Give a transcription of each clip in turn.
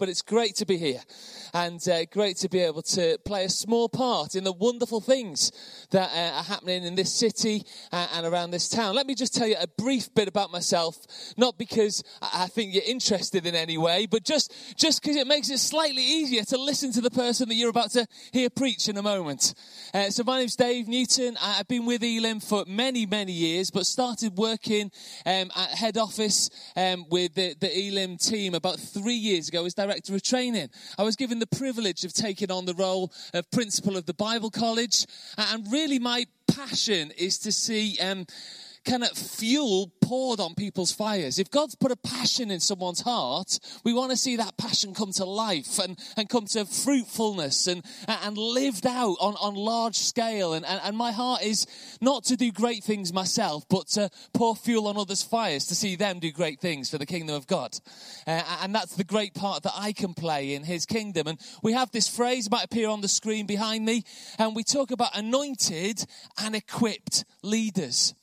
but it's great to be here and uh, great to be able to play a small part in the wonderful things that uh, are happening in this city uh, and around this town. Let me just tell you a brief bit about myself, not because I think you're interested in any way, but just just because it makes it slightly easier to listen to the person that you're about to hear preach in a moment. Uh, so my name's Dave Newton. I've been with Elim for many, many years, but started working um, at head office um, with the, the Elim team about three years ago as director of training. I was given the privilege of taking on the role of principal of the Bible College, and really my passion is to see um, kind of fuel poured on people's fires. If God's put a passion in someone's heart, we want to see that passion come to life and, and come to fruitfulness and, and lived out on, on large scale. And, and, and my heart is not to do great things myself, but to pour fuel on others' fires to see them do great things for the kingdom of God. Uh, and that's the great part that I can play in his kingdom. And we have this phrase, might appear on the screen behind me, and we talk about anointed and equipped leaders.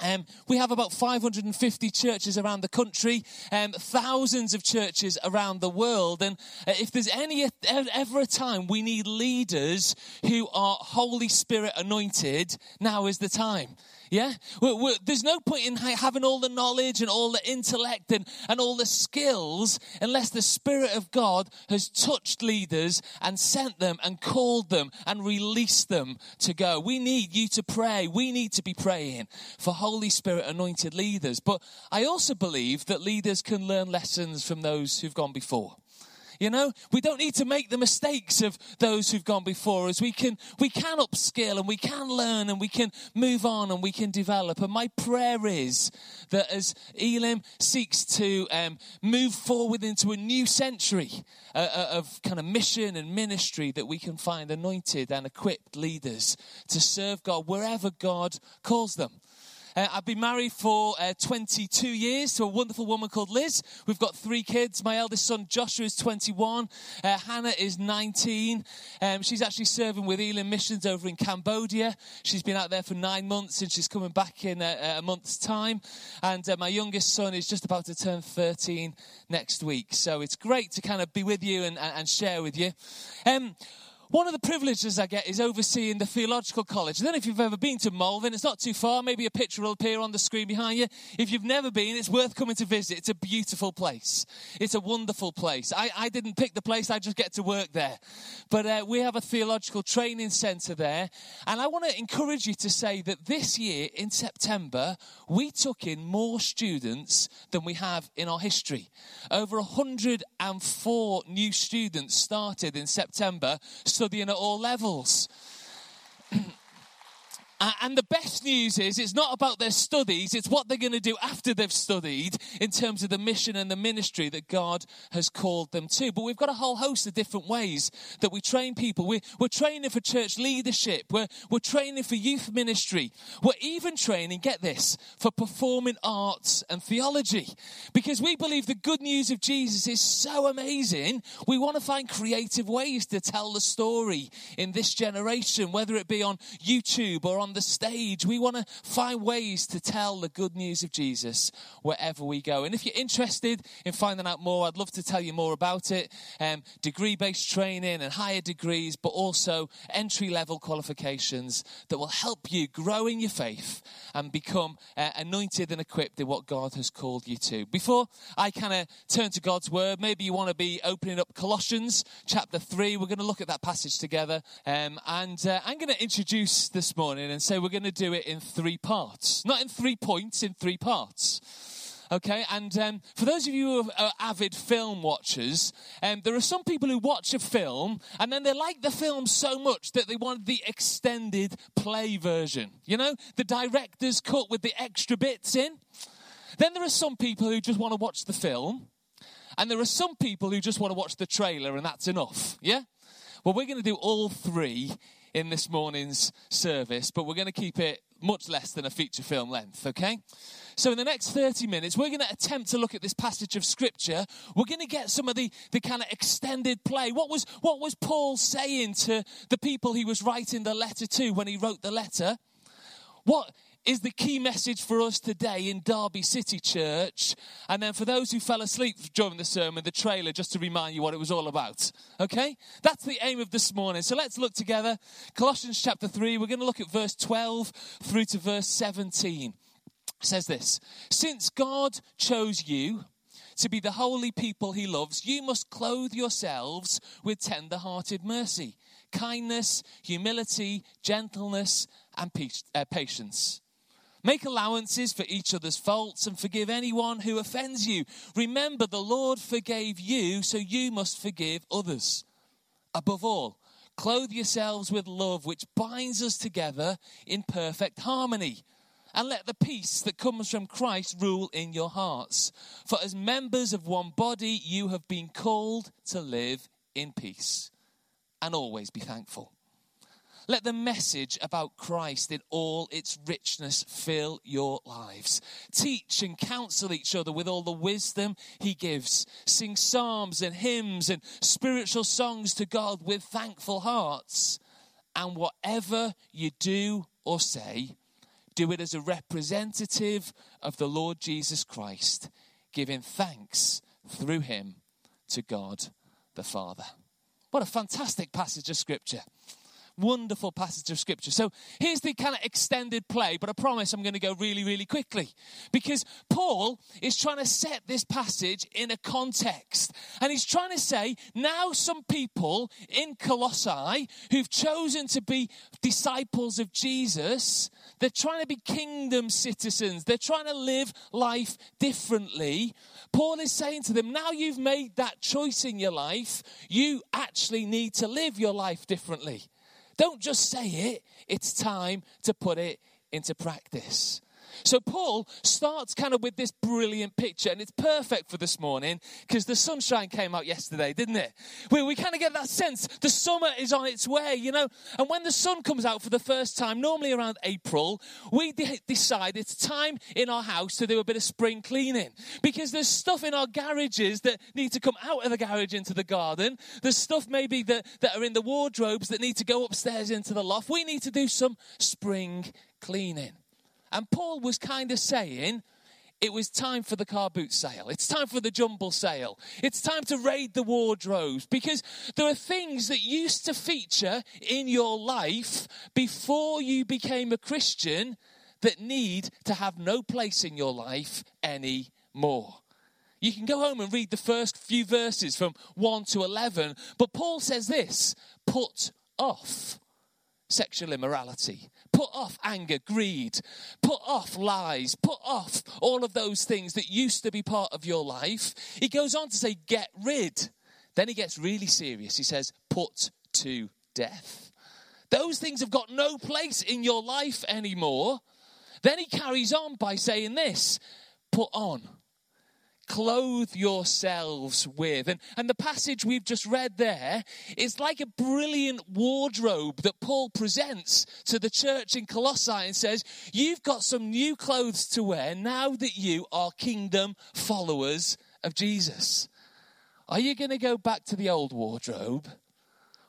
Um, we have about 550 churches around the country, um, thousands of churches around the world. And uh, if there's any ever a time we need leaders who are Holy Spirit anointed, now is the time. Yeah? We're, we're, there's no point in having all the knowledge and all the intellect and, and all the skills unless the Spirit of God has touched leaders and sent them and called them and released them to go. We need you to pray. We need to be praying for Holy Spirit anointed leaders. But I also believe that leaders can learn lessons from those who've gone before. You know, we don't need to make the mistakes of those who've gone before us. We can, we can upskill and we can learn and we can move on and we can develop. And my prayer is that as Elim seeks to um, move forward into a new century uh, uh, of kind of mission and ministry, that we can find anointed and equipped leaders to serve God wherever God calls them. Uh, I've been married for uh, 22 years to a wonderful woman called Liz. We've got three kids. My eldest son Joshua is 21. Uh, Hannah is 19. Um, she's actually serving with Elim Missions over in Cambodia. She's been out there for nine months and she's coming back in a, a month's time. And uh, my youngest son is just about to turn 13 next week. So it's great to kind of be with you and, and share with you. Um, one of the privileges I get is overseeing the theological college. I don't know if you've ever been to Malvern. It's not too far. Maybe a picture will appear on the screen behind you. If you've never been, it's worth coming to visit. It's a beautiful place. It's a wonderful place. I, I didn't pick the place. I just get to work there. But uh, we have a theological training centre there. And I want to encourage you to say that this year in September, we took in more students than we have in our history. Over 104 new students started in September. So studying at all levels. Uh, and the best news is it's not about their studies, it's what they're going to do after they've studied in terms of the mission and the ministry that God has called them to. But we've got a whole host of different ways that we train people. We're, we're training for church leadership, we're, we're training for youth ministry, we're even training, get this, for performing arts and theology. Because we believe the good news of Jesus is so amazing, we want to find creative ways to tell the story in this generation, whether it be on YouTube or on the stage. We want to find ways to tell the good news of Jesus wherever we go. And if you're interested in finding out more, I'd love to tell you more about it. Um, degree based training and higher degrees, but also entry level qualifications that will help you grow in your faith and become uh, anointed and equipped in what God has called you to. Before I kind of turn to God's word, maybe you want to be opening up Colossians chapter 3. We're going to look at that passage together. Um, and uh, I'm going to introduce this morning and say we're going to do it in three parts. Not in three points, in three parts. Okay, and um, for those of you who are avid film watchers, um, there are some people who watch a film and then they like the film so much that they want the extended play version. You know, the director's cut with the extra bits in. Then there are some people who just want to watch the film, and there are some people who just want to watch the trailer and that's enough. Yeah? Well, we're going to do all three in this morning's service, but we're going to keep it much less than a feature film length, okay? So, in the next 30 minutes, we're going to attempt to look at this passage of scripture. We're going to get some of the, the kind of extended play. What was, what was Paul saying to the people he was writing the letter to when he wrote the letter? What is the key message for us today in Derby City Church. And then for those who fell asleep during the sermon, the trailer, just to remind you what it was all about. Okay? That's the aim of this morning. So let's look together. Colossians chapter 3, we're going to look at verse 12 through to verse 17. It says this Since God chose you, to be the holy people he loves, you must clothe yourselves with tender hearted mercy, kindness, humility, gentleness, and uh, patience. Make allowances for each other's faults and forgive anyone who offends you. Remember, the Lord forgave you, so you must forgive others. Above all, clothe yourselves with love, which binds us together in perfect harmony. And let the peace that comes from Christ rule in your hearts. For as members of one body, you have been called to live in peace and always be thankful. Let the message about Christ in all its richness fill your lives. Teach and counsel each other with all the wisdom He gives. Sing psalms and hymns and spiritual songs to God with thankful hearts. And whatever you do or say, do it as a representative of the Lord Jesus Christ, giving thanks through Him to God the Father. What a fantastic passage of Scripture. Wonderful passage of scripture. So here's the kind of extended play, but I promise I'm going to go really, really quickly because Paul is trying to set this passage in a context. And he's trying to say now some people in Colossae who've chosen to be disciples of Jesus, they're trying to be kingdom citizens, they're trying to live life differently. Paul is saying to them, now you've made that choice in your life, you actually need to live your life differently. Don't just say it, it's time to put it into practice. So Paul starts kind of with this brilliant picture, and it's perfect for this morning because the sunshine came out yesterday, didn't it? We, we kind of get that sense the summer is on its way, you know. And when the sun comes out for the first time, normally around April, we de- decide it's time in our house to do a bit of spring cleaning because there's stuff in our garages that need to come out of the garage into the garden. There's stuff maybe that, that are in the wardrobes that need to go upstairs into the loft. We need to do some spring cleaning. And Paul was kind of saying, it was time for the car boot sale. It's time for the jumble sale. It's time to raid the wardrobes because there are things that used to feature in your life before you became a Christian that need to have no place in your life anymore. You can go home and read the first few verses from 1 to 11, but Paul says this put off sexual immorality. Put off anger, greed. Put off lies. Put off all of those things that used to be part of your life. He goes on to say, get rid. Then he gets really serious. He says, put to death. Those things have got no place in your life anymore. Then he carries on by saying this put on clothe yourselves with. And, and the passage we've just read there is like a brilliant wardrobe that Paul presents to the church in Colossae and says, You've got some new clothes to wear now that you are kingdom followers of Jesus. Are you going to go back to the old wardrobe?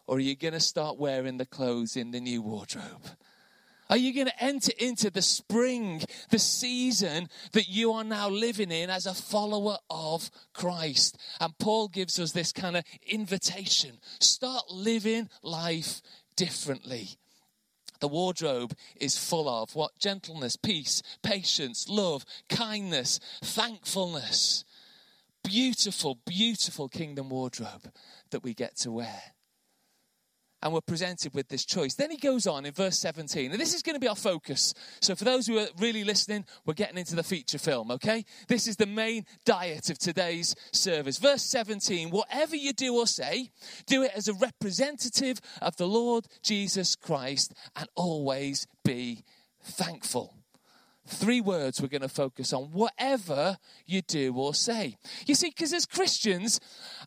Or are you going to start wearing the clothes in the new wardrobe? Are you going to enter into the spring, the season that you are now living in as a follower of Christ? And Paul gives us this kind of invitation start living life differently. The wardrobe is full of what? Gentleness, peace, patience, love, kindness, thankfulness. Beautiful, beautiful kingdom wardrobe that we get to wear and we're presented with this choice. Then he goes on in verse 17, and this is going to be our focus. So, for those who are really listening, we're getting into the feature film, okay? This is the main diet of today's service. Verse 17 Whatever you do or say, do it as a representative of the Lord Jesus Christ, and always be thankful three words we're going to focus on whatever you do or say. You see, because as Christians,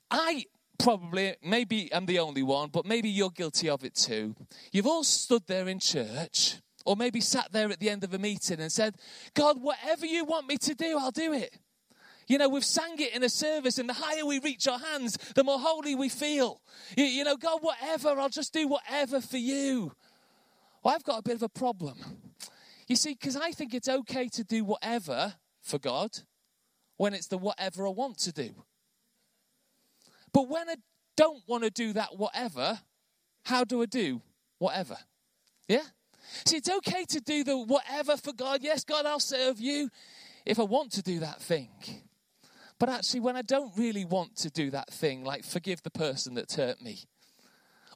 I probably, maybe I'm the only one, but maybe you're guilty of it too. You've all stood there in church, or maybe sat there at the end of a meeting and said, God, whatever you want me to do, I'll do it. You know, we've sang it in a service, and the higher we reach our hands, the more holy we feel. You, you know, God, whatever, I'll just do whatever for you. Well, I've got a bit of a problem. You see, because I think it's okay to do whatever for God when it's the whatever I want to do. But when I don't want to do that whatever, how do I do whatever? Yeah? See, it's okay to do the whatever for God. Yes, God, I'll serve you if I want to do that thing. But actually, when I don't really want to do that thing, like forgive the person that hurt me,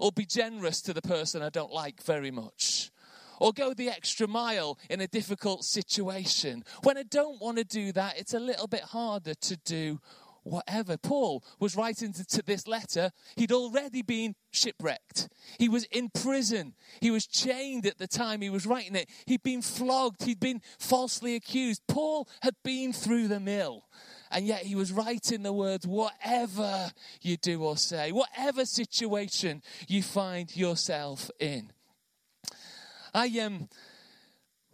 or be generous to the person I don't like very much, or go the extra mile in a difficult situation, when I don't want to do that, it's a little bit harder to do whatever. Paul was writing to, this letter. He'd already been shipwrecked. He was in prison. He was chained at the time he was writing it. He'd been flogged. He'd been falsely accused. Paul had been through the mill. And yet he was writing the words, whatever you do or say, whatever situation you find yourself in. I um,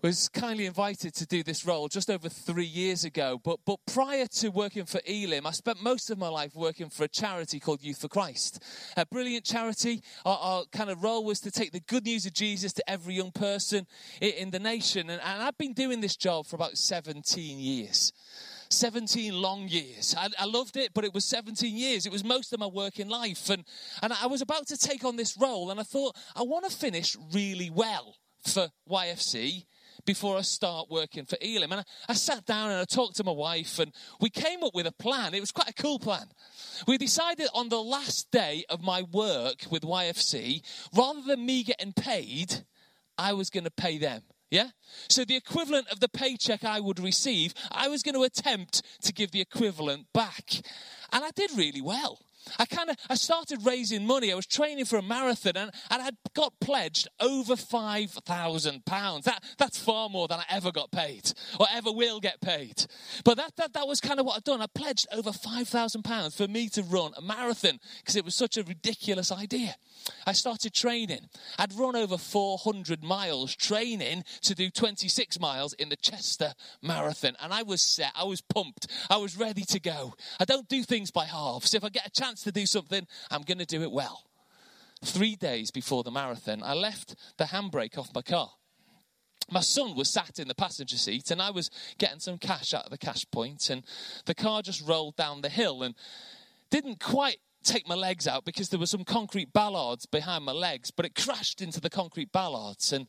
was kindly invited to do this role just over three years ago. But, but prior to working for Elim, I spent most of my life working for a charity called Youth for Christ. A brilliant charity. Our, our kind of role was to take the good news of Jesus to every young person in, the nation. And, and I've been doing this job for about 17 years. 17 long years. I, I, loved it, but it was 17 years. It was most of my working life. And, and I was about to take on this role, and I thought, I want to finish really well for YFC before I start working for Elim. And I, I, sat down and I talked to my wife, and we came up with a plan. It was quite a cool plan. We decided on the last day of my work with YFC, rather than me getting paid, I was going to pay them. Yeah? So the equivalent of the paycheck I would receive, I was going to attempt to give the equivalent back. And I did really well. I kind of I started raising money. I was training for a marathon and, and I got pledged over five thousand pounds. That that's far more than I ever got paid or ever will get paid. But that that, that was kind of what I'd done. I pledged over five thousand pounds for me to run a marathon because it was such a ridiculous idea. I started training. I'd run over 400 miles training to do 26 miles in the Chester Marathon. And I was set. I was pumped. I was ready to go. I don't do things by halves. If I get a chance to do something, I'm going to do it well. Three days before the marathon, I left the handbrake off my car. My son was sat in the passenger seat, and I was getting some cash out of the cash point, and the car just rolled down the hill and didn't quite take my legs out because there were some concrete ballards behind my legs, but it crashed into the concrete ballards. And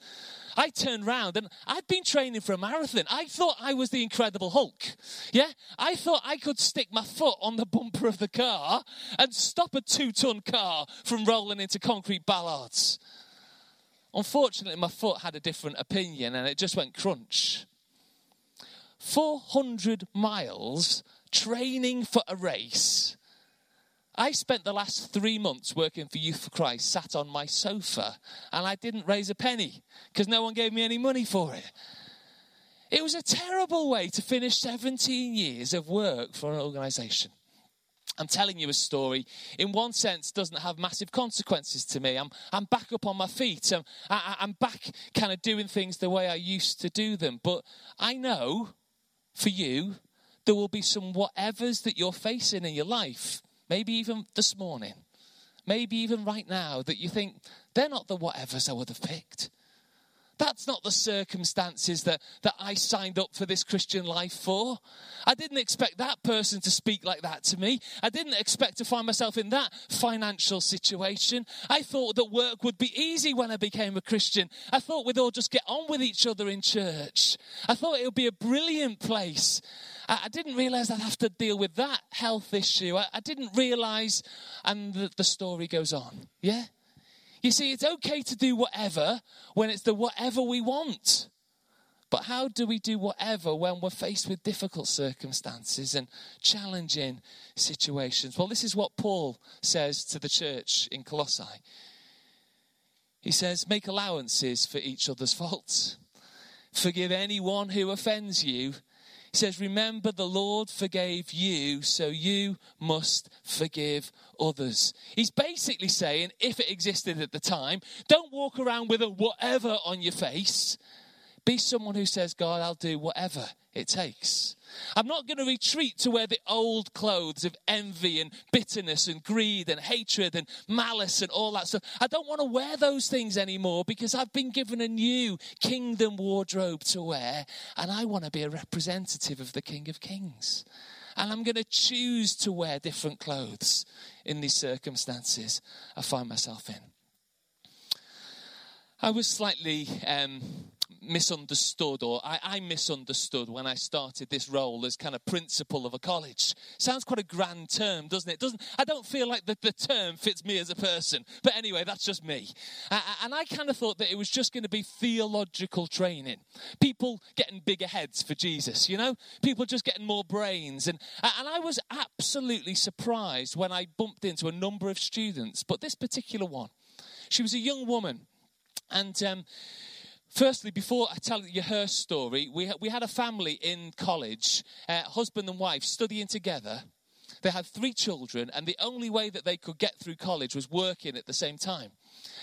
I turned round and I'd been training for a marathon. I thought I was the Incredible Hulk. Yeah? I thought I could stick my foot on the bumper of the car and stop a two ton car from rolling into concrete ballards. Unfortunately, my foot had a different opinion and it just went crunch. 400 miles training for a race I spent the last three months working for Youth for Christ, sat on my sofa, and I didn't raise a penny because no one gave me any money for it. It was a terrible way to finish 17 years of work for an organization. I'm telling you a story, in one sense, doesn't have massive consequences to me. I'm, I'm back up on my feet. I'm, I, I'm back kind of doing things the way I used to do them. But I know for you, there will be some whatevers that you're facing in your life maybe even this morning, maybe even right now, that you think they're not the whatevers I would have picked. That's not the circumstances that, that I signed up for this Christian life for. I didn't expect that person to speak like that to me. I didn't expect to find myself in that financial situation. I thought that work would be easy when I became a Christian. I thought we'd all just get on with each other in church. I thought it would be a brilliant place. I, I didn't realize I'd have to deal with that health issue. I, I didn't realize, and the, the story goes on. Yeah? You see, it's okay to do whatever when it's the whatever we want. But how do we do whatever when we're faced with difficult circumstances and challenging situations? Well, this is what Paul says to the church in Colossae. He says, Make allowances for each other's faults. Forgive anyone who offends you he says, Remember, the Lord forgave you, so you must forgive others. He's basically saying, if it existed at the time, don't walk around with a whatever on your face Be someone who says, God, I'll do whatever it takes. I'm not going to retreat to wear the old clothes of envy and bitterness and greed and hatred and malice and all that stuff. I don't want to wear those things anymore because I've been given a new kingdom wardrobe to wear and I want to be a representative of the King of Kings. And I'm going to choose to wear different clothes in these circumstances I find myself in. I was slightly um, misunderstood, or I, I, misunderstood when I started this role as kind of principal of a college. Sounds quite a grand term, doesn't it? Doesn't I don't feel like the, the term fits me as a person. But anyway, that's just me. Uh, and I kind of thought that it was just going to be theological training. People getting bigger heads for Jesus, you know? People just getting more brains. And, and I was absolutely surprised when I bumped into a number of students, but this particular one, she was a young woman. And um, Firstly, before I tell you her story, we, we had a family in college, uh, husband and wife, studying together. They had three children, and the only way that they could get through college was working at the same time.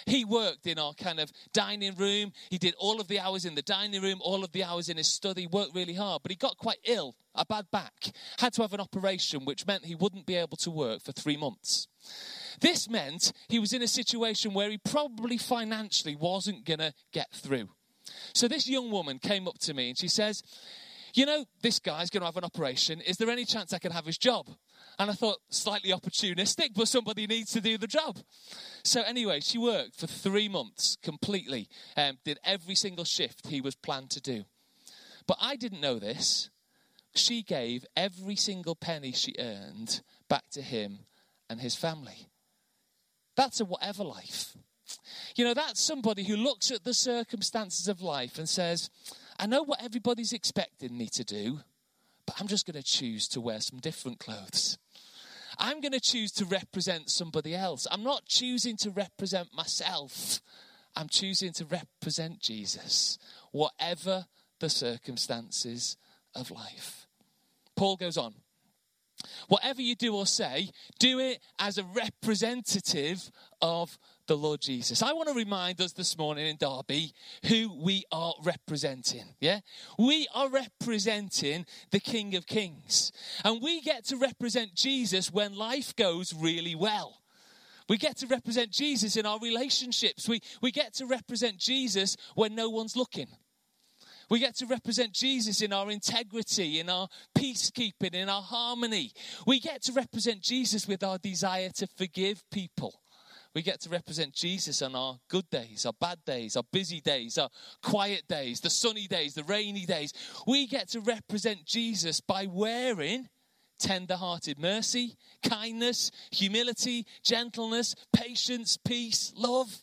He worked in our kind of dining room. He did all of the hours in the dining room, all of the hours in his study, worked really hard, but he got quite ill, a bad back, had to have an operation, which meant he wouldn't be able to work for three months. This meant he was in a situation where he probably financially wasn't going to get through. So this young woman came up to me and she says, You know, this guy's going to have an operation. Is there any chance I can have his job? And I thought, slightly opportunistic, but somebody needs to do the job. So, anyway, she worked for three months completely, um, did every single shift he was planned to do. But I didn't know this. She gave every single penny she earned back to him and his family. That's a whatever life. You know, that's somebody who looks at the circumstances of life and says, I know what everybody's expecting me to do, but I'm just going to choose to wear some different clothes. I'm going to choose to represent somebody else. I'm not choosing to represent myself. I'm choosing to represent Jesus, whatever the circumstances of life. Paul goes on. Whatever you do or say, do it as a representative of the Lord Jesus. I want to remind us this morning in Derby who we are representing. Yeah? We are representing the King of Kings. And we get to represent Jesus when life goes really well. We get to represent Jesus in our relationships. We, we get to represent Jesus when no one's looking. We get to represent Jesus in our integrity, in our peacekeeping, in our harmony. We get to represent Jesus with our desire to forgive people. We get to represent Jesus on our good days, our bad days, our busy days, our quiet days, the sunny days, the rainy days. We get to represent Jesus by wearing tender hearted mercy, kindness, humility, gentleness, patience, peace, love.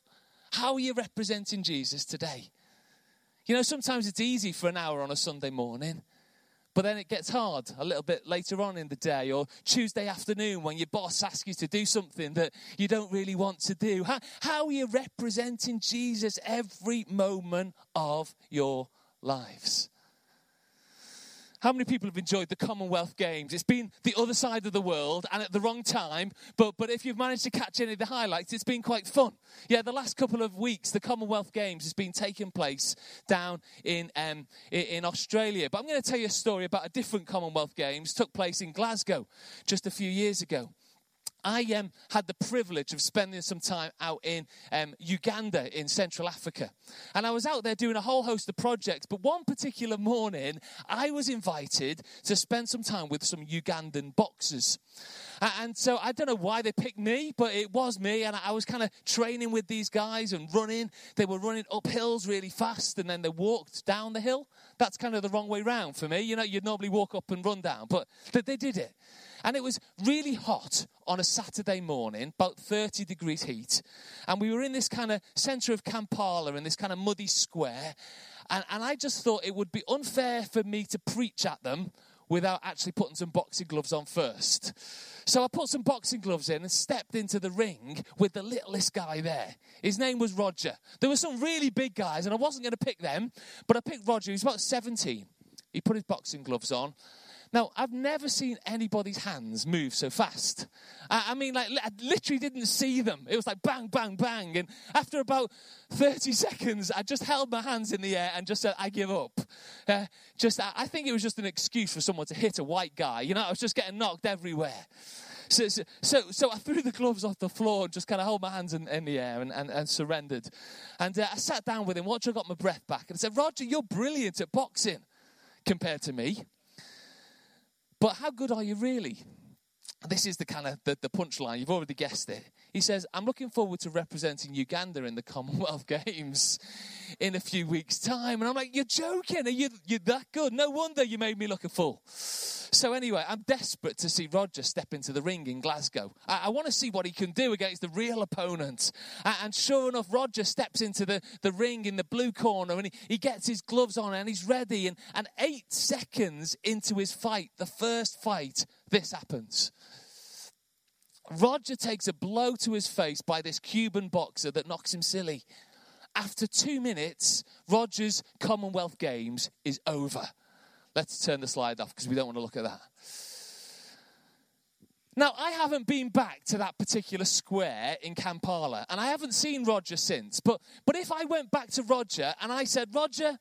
How are you representing Jesus today? You know, sometimes it's easy for an hour on a Sunday morning. But then it gets hard a little bit later on in the day or Tuesday afternoon when your boss asks you to do something that you don't really want to do. How, how are you representing Jesus every moment of your lives? How many people have enjoyed the Commonwealth Games? It's been the other side of the world and at the wrong time, but, but if you've managed to catch any of the highlights, it's been quite fun. Yeah, the last couple of weeks, the Commonwealth Games has been taking place down in, um, in Australia. But I'm going to tell you a story about a different Commonwealth Games, took place in Glasgow just a few years ago. I um, had the privilege of spending some time out in um, Uganda in Central Africa. And I was out there doing a whole host of projects. But one particular morning, I was invited to spend some time with some Ugandan boxers. And so I don't know why they picked me, but it was me. And I was kind of training with these guys and running. They were running up hills really fast and then they walked down the hill. That's kind of the wrong way round for me. You know, you'd normally walk up and run down, but they did it. And it was really hot on a Saturday morning, about 30 degrees heat. And we were in this kind of center of Kampala in this kind of muddy square. And, and I just thought it would be unfair for me to preach at them without actually putting some boxing gloves on first. So I put some boxing gloves in and stepped into the ring with the littlest guy there. His name was Roger. There were some really big guys, and I wasn't going to pick them, but I picked Roger. He was about 17. He put his boxing gloves on Now, I've never seen anybody's hands move so fast. I, I, mean, like, I literally didn't see them. It was like bang, bang, bang. And after about 30 seconds, I just held my hands in the air and just said, I give up. Uh, just, I, I think it was just an excuse for someone to hit a white guy. You know, I was just getting knocked everywhere. So, so, so, so, I threw the gloves off the floor and just kind of held my hands in, in the air and, and, and surrendered. And uh, I sat down with him, watched I got my breath back, and I said, Roger, you're brilliant at boxing compared to me. But how good are you really? This is the kind of the, the punchline. You've already guessed it. He says, I'm looking forward to representing Uganda in the Commonwealth Games in a few weeks' time. And I'm like, You're joking? Are you you that good? No wonder you made me look a fool. So, anyway, I'm desperate to see Roger step into the ring in Glasgow. I, I want to see what he can do against the real opponent. And, and sure enough, Roger steps into the, the ring in the blue corner and he, he gets his gloves on and he's ready. And, and eight seconds into his fight, the first fight, this happens. Roger takes a blow to his face by this Cuban boxer that knocks him silly. After two minutes, Roger's Commonwealth Games is over. Let's turn the slide off because we don't want to look at that. Now, I haven't been back to that particular square in Kampala, and I haven't seen Roger since. But, but if I went back to Roger and I said, Roger,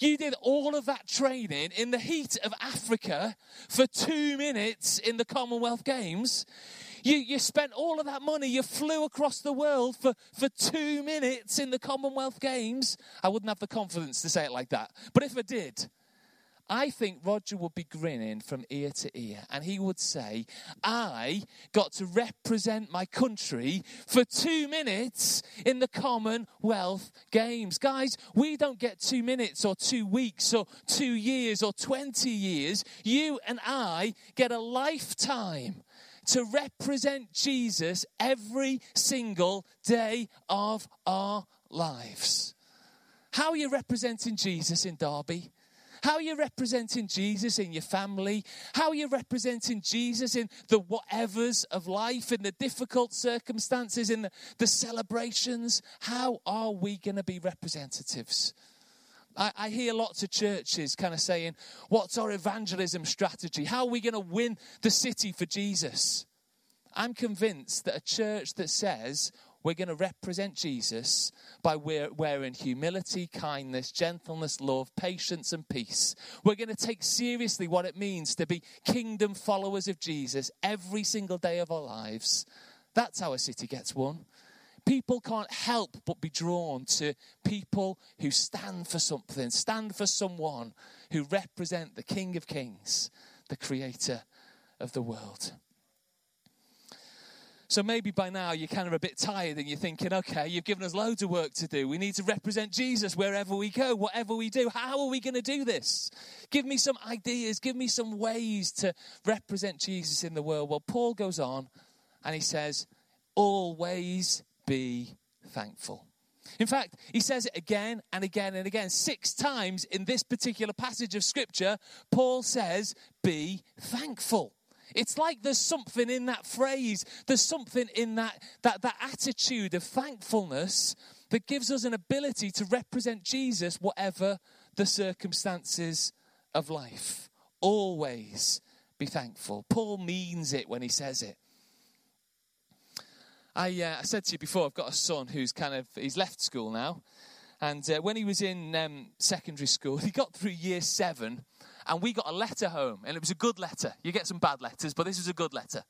you did all of that training in the heat of Africa for two minutes in the Commonwealth Games. You, you spent all of that money. You flew across the world for, for two minutes in the Commonwealth Games. I wouldn't have the confidence to say it like that. But if I did, I think Roger would be grinning from ear to ear and he would say, I got to represent my country for two minutes in the Commonwealth Games. Guys, we don't get two minutes or two weeks or two years or 20 years. You and I get a lifetime to represent Jesus every single day of our lives. How are you representing Jesus in Derby? How are you representing Jesus in your family? How are you representing Jesus in the whatevers of life, in the difficult circumstances, in the, the celebrations? How are we going to be representatives? I, I, hear lots of churches kind of saying, What's our evangelism strategy? How are we going to win the city for Jesus? I'm convinced that a church that says we're going to represent Jesus by wearing humility, kindness, gentleness, love, patience, and peace. We're going to take seriously what it means to be kingdom followers of Jesus every single day of our lives. That's how a city gets won. People can't help but be drawn to people who stand for something, stand for someone who represent the King of Kings, the creator of the world. So maybe by now you're kind of a bit tired and you're thinking, okay, you've given us loads of work to do. We need to represent Jesus wherever we go, whatever we do. How are we going to do this? Give me some ideas, give me some ways to represent Jesus in the world. Well, Paul goes on and he says, always be thankful. In fact, he says it again and again and again. Six times in this particular passage of scripture, Paul says, Be thankful. It's like there's something in that phrase, there's something in that, that, that attitude of thankfulness that gives us an ability to represent Jesus, whatever the circumstances of life. Always be thankful. Paul means it when he says it. I, uh, I said to you before, I've got a son who's kind of, he's left school now. And uh, when he was in um, secondary school, he got through year seven and we got a letter home, and it was a good letter. You get some bad letters, but this was a good letter.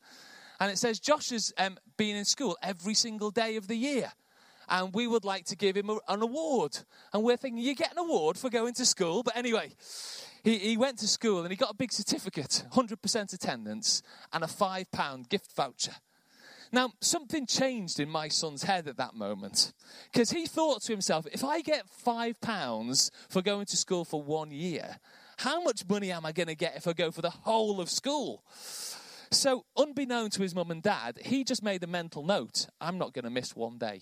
And it says, Josh has um, been in school every single day of the year, and we would like to give him a, an award. And we're thinking, you get an award for going to school? But anyway, he, he went to school and he got a big certificate, 100% attendance, and a £5 gift voucher. Now, something changed in my son's head at that moment because he thought to himself, if I get five pounds for going to school for one year, how much money am I going to get if I go for the whole of school? So, unbeknown to his mum and dad, he just made a mental note I'm not going to miss one day.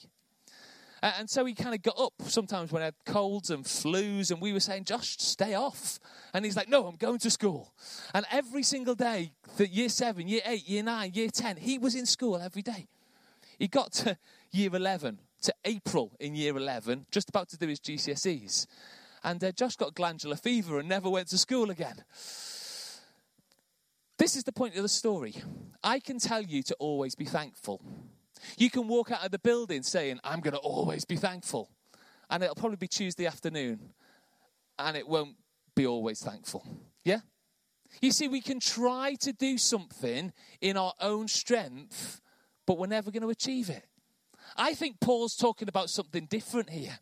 And so he kind of got up sometimes when I had colds and flus, and we were saying, Josh, stay off. And he's like, No, I'm going to school. And every single day, for year seven, year eight, year nine, year 10, he was in school every day. He got to year 11, to April in year 11, just about to do his GCSEs and uh, Josh got glandular fever and never went to school again. This is the point of the story. I can tell you to always be thankful. You can walk out of the building saying, I'm going to always be thankful. And it'll probably be Tuesday afternoon, and it won't be always thankful. Yeah? You see, we can try to do something in our own strength, but we're never going to achieve it. I think Paul's talking about something different here.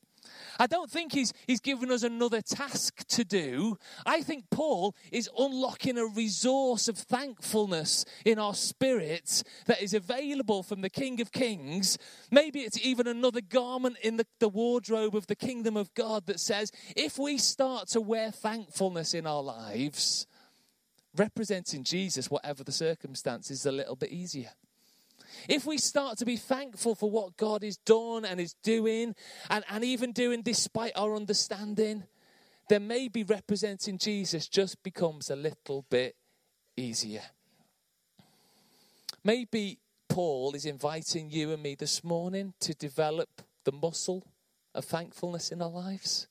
I don't think he's, he's given us another task to do. I think Paul is unlocking a resource of thankfulness in our spirits that is available from the King of Kings. Maybe it's even another garment in the, the wardrobe of the kingdom of God that says if we start to wear thankfulness in our lives, representing Jesus, whatever the circumstances, a little bit easier. If we start to be thankful for what God has done and is doing, and, and even doing despite our understanding, then maybe representing Jesus just becomes a little bit easier. Maybe Paul is inviting you and me this morning to develop the muscle of thankfulness in our lives.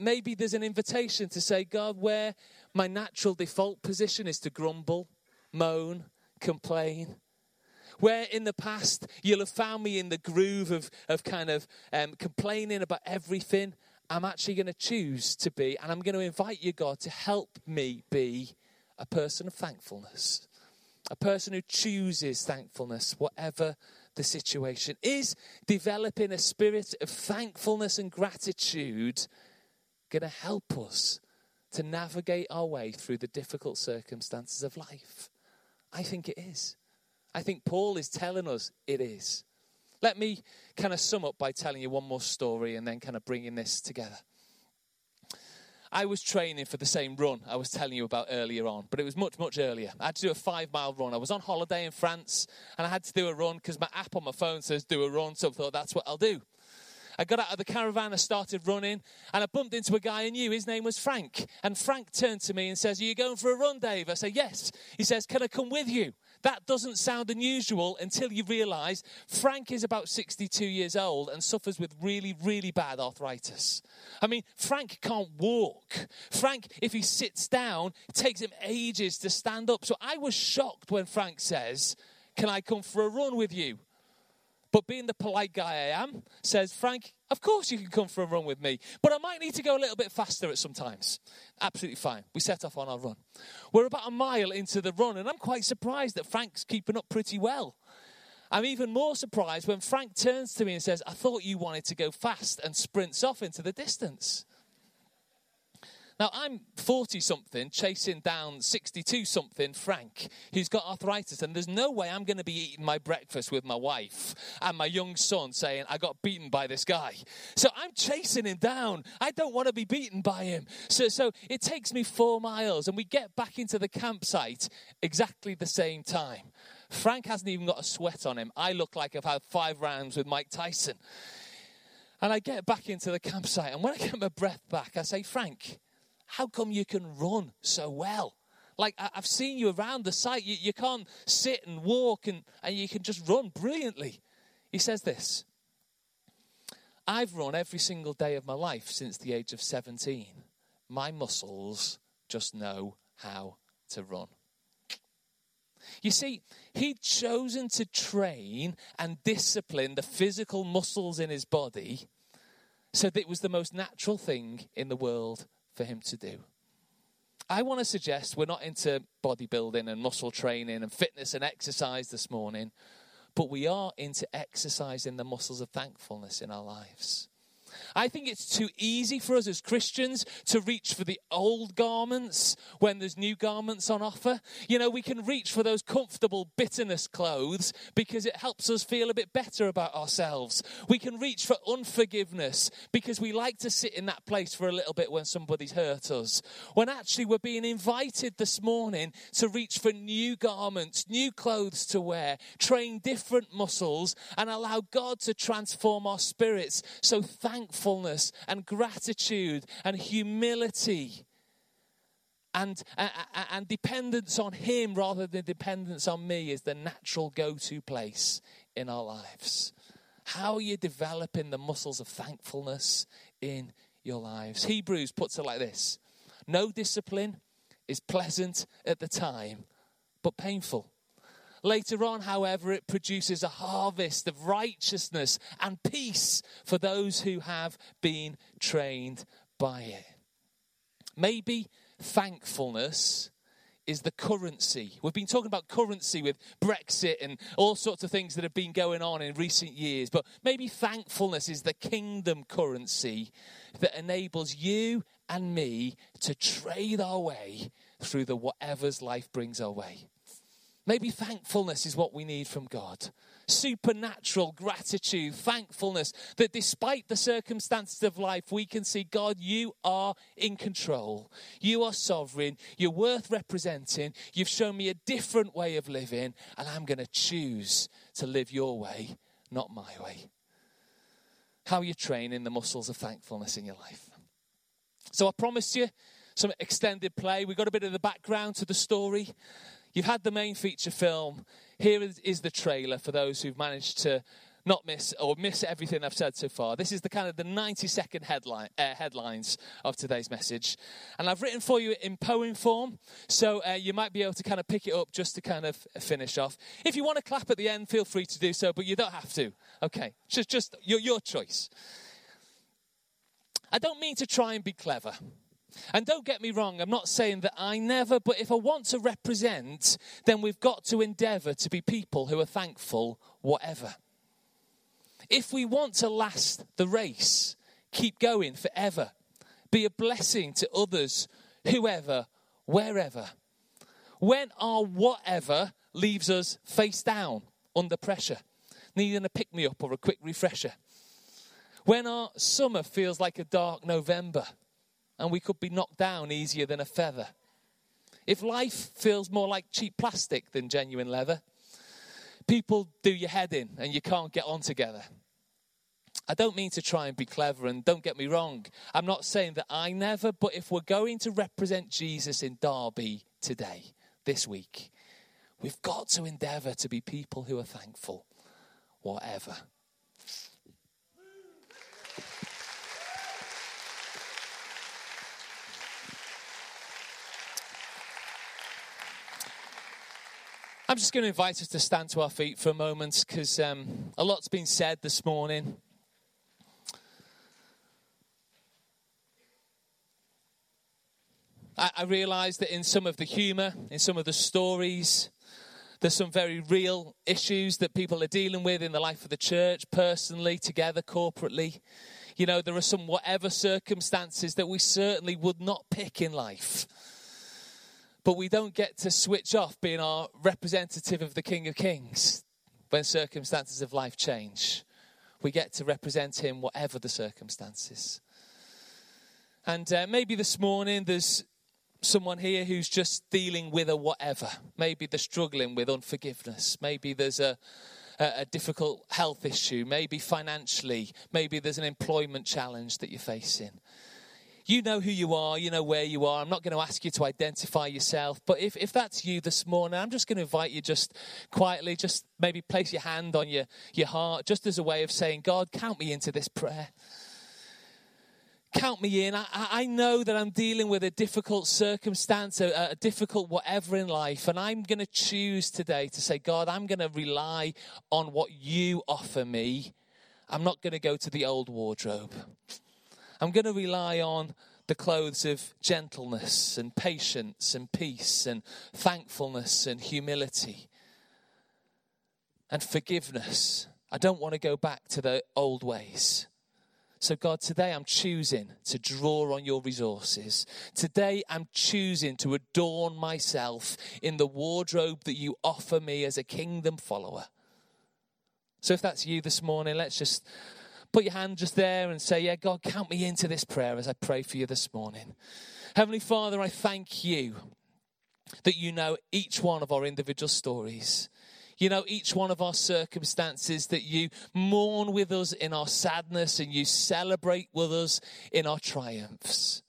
Maybe there's an invitation to say, God, where my natural default position is to grumble, moan, complain, where in the past you'll have found me in the groove of, of kind of um, complaining about everything, I'm actually going to choose to be, and I'm going to invite you, God, to help me be a person of thankfulness. A person who chooses thankfulness, whatever the situation. Is developing a spirit of thankfulness and gratitude going to help us to navigate our way through the difficult circumstances of life? I think it is. I think Paul is telling us it is. Let me kind of sum up by telling you one more story and then kind of bringing this together. I was training for the same run I was telling you about earlier on, but it was much, much earlier. I had to do a five mile run. I was on holiday in France and I had to do a run because my app on my phone says do a run, so I thought that's what I'll do. I got out of the caravan, I started running, and I bumped into a guy I knew. His name was Frank. And Frank turned to me and says, Are you going for a run, Dave? I say, Yes. He says, Can I come with you? That doesn't sound unusual until you realize Frank is about 62 years old and suffers with really, really bad arthritis. I mean, Frank can't walk. Frank, if he sits down, it takes him ages to stand up. So I was shocked when Frank says, Can I come for a run with you? But being the polite guy I am, says, Frank, of course you can come for a run with me, but I might need to go a little bit faster at some times. Absolutely fine. We set off on our run. We're about a mile into the run, and I'm quite surprised that Frank's keeping up pretty well. I'm even more surprised when Frank turns to me and says, I thought you wanted to go fast and sprints off into the distance. Now, I'm 40 something chasing down 62 something Frank, who's got arthritis, and there's no way I'm going to be eating my breakfast with my wife and my young son saying, I got beaten by this guy. So I'm chasing him down. I don't want to be beaten by him. So, so it takes me four miles, and we get back into the campsite exactly the same time. Frank hasn't even got a sweat on him. I look like I've had five rounds with Mike Tyson. And I get back into the campsite, and when I get my breath back, I say, Frank, how come you can run so well? Like, I've seen you around the site. You, you can't sit and walk and, and you can just run brilliantly. He says this I've run every single day of my life since the age of 17. My muscles just know how to run. You see, he'd chosen to train and discipline the physical muscles in his body so that it was the most natural thing in the world for him to do. I want to suggest we're not into bodybuilding and muscle training and fitness and exercise this morning, but we are into exercising the muscles of thankfulness in our lives. I think it's too easy for us as Christians to reach for the old garments when there's new garments on offer. You know, we can reach for those comfortable bitterness clothes because it helps us feel a bit better about ourselves. We can reach for unforgiveness because we like to sit in that place for a little bit when somebody's hurt us. When actually we're being invited this morning to reach for new garments, new clothes to wear, train different muscles, and allow God to transform our spirits. So thank thankfulness and gratitude and humility and, and, and dependence on Him rather than dependence on me is the natural go to place in our lives. How are you developing the muscles of thankfulness in your lives? Hebrews puts it like this no discipline is pleasant at the time, but painful. Later on, however, it produces a harvest of righteousness and peace for those who have been trained by it. Maybe thankfulness is the currency. We've been talking about currency with Brexit and all sorts of things that have been going on in recent years, but maybe thankfulness is the kingdom currency that enables you and me to trade our way through the whatever's life brings our way. Maybe thankfulness is what we need from God supernatural gratitude, thankfulness that despite the circumstances of life, we can see God, you are in control. You are sovereign. You're worth representing. You've shown me a different way of living, and I'm going to choose to live your way, not my way. How are you training the muscles of thankfulness in your life. So I promised you some extended play. We got a bit of the background to the story. You've had the main feature film. Here is the trailer for those who've managed to not miss or miss everything I've said so far. This is the kind of the 90 second headline, uh, headlines of today's message. And I've written for you in poem form, so uh, you might be able to kind of pick it up just to kind of finish off. If you want to clap at the end, feel free to do so, but you don't have to. Okay, just, just your, your choice. I don't mean to try and be clever. And don't get me wrong, I'm not saying that I never, but if I want to represent, then we've got to endeavor to be people who are thankful, whatever. If we want to last the race, keep going forever, be a blessing to others, whoever, wherever. When our whatever leaves us face down under pressure, needing a pick me up or a quick refresher. When our summer feels like a dark November and we could be knocked down easier than a feather. If life feels more like cheap plastic than genuine leather, people do your head in and you can't get on together. I don't mean to try and be clever, and don't get me wrong. I'm not saying that I never, but if we're going to represent Jesus in Derby today, this week, we've got to endeavor to be people who are thankful, whatever. I'm just going to invite us to stand to our feet for a moment because um, a lot's been said this morning. I, I realise that in some of the humour, in some of the stories, there's some very real issues that people are dealing with in the life of the church, personally, together, corporately. You know, there are some whatever circumstances that we certainly would not pick in life but we don't get to switch off being our representative of the King of Kings when circumstances of life change. We get to represent him whatever the circumstances. And uh, maybe this morning there's someone here who's just dealing with a whatever. Maybe they're struggling with unforgiveness. Maybe there's a, a, a difficult health issue. Maybe financially. Maybe there's an employment challenge that you're facing. You know who you are, you know where you are. I'm not going to ask you to identify yourself, but if, if that's you this morning, I'm just going to invite you just quietly, just maybe place your hand on your, your heart, just as a way of saying, God, count me into this prayer count me in. I, I, know that I'm dealing with a difficult circumstance, a, a difficult whatever in life, and I'm going to choose today to say, God, I'm going to rely on what you offer me. I'm not going to go to the old wardrobe. I'm going to rely on the clothes of gentleness and patience and peace and thankfulness and humility and forgiveness. I don't want to go back to the old ways. So, God, today I'm choosing to draw on your resources. Today I'm choosing to adorn myself in the wardrobe that you offer me as a kingdom follower. So, if that's you this morning, let's just put your hand just there and say, Yeah, God, count me into this prayer as I pray for you this morning. Heavenly Father, I thank you that you know each one of our individual stories. You know each one of our circumstances, that you mourn with us in our sadness and you celebrate with us in our triumphs.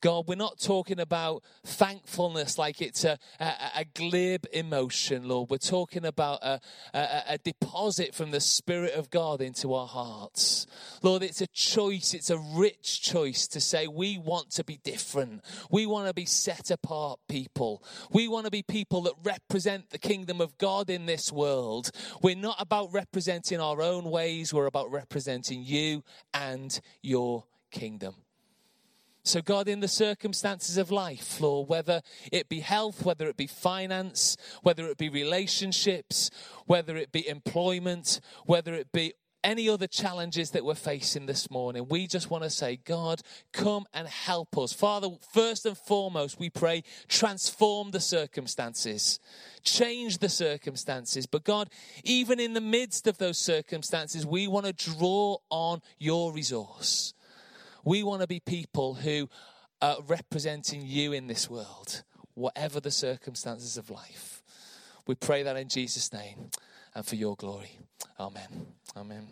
God, we're not talking about thankfulness like it's a, a, a glib emotion, Lord. We're talking about a, a, a deposit from the Spirit of God into our hearts. Lord, it's a choice, it's a rich choice to say we want to be different. We want to be set apart people. We want to be people that represent the kingdom of God in this world. We're not about representing our own ways, we're about representing you and your kingdom. So, God, in the circumstances of life, Lord, whether it be health, whether it be finance, whether it be relationships, whether it be employment, whether it be any other challenges that we're facing this morning, we just want to say, God, come and help us. Father, first and foremost, we pray, transform the circumstances, change the circumstances. But God, even in the midst of those circumstances, we want to draw on your resource. We want to be people who are representing you in this world, whatever the circumstances of life. We pray that in Jesus' name and for your glory. Amen. Amen.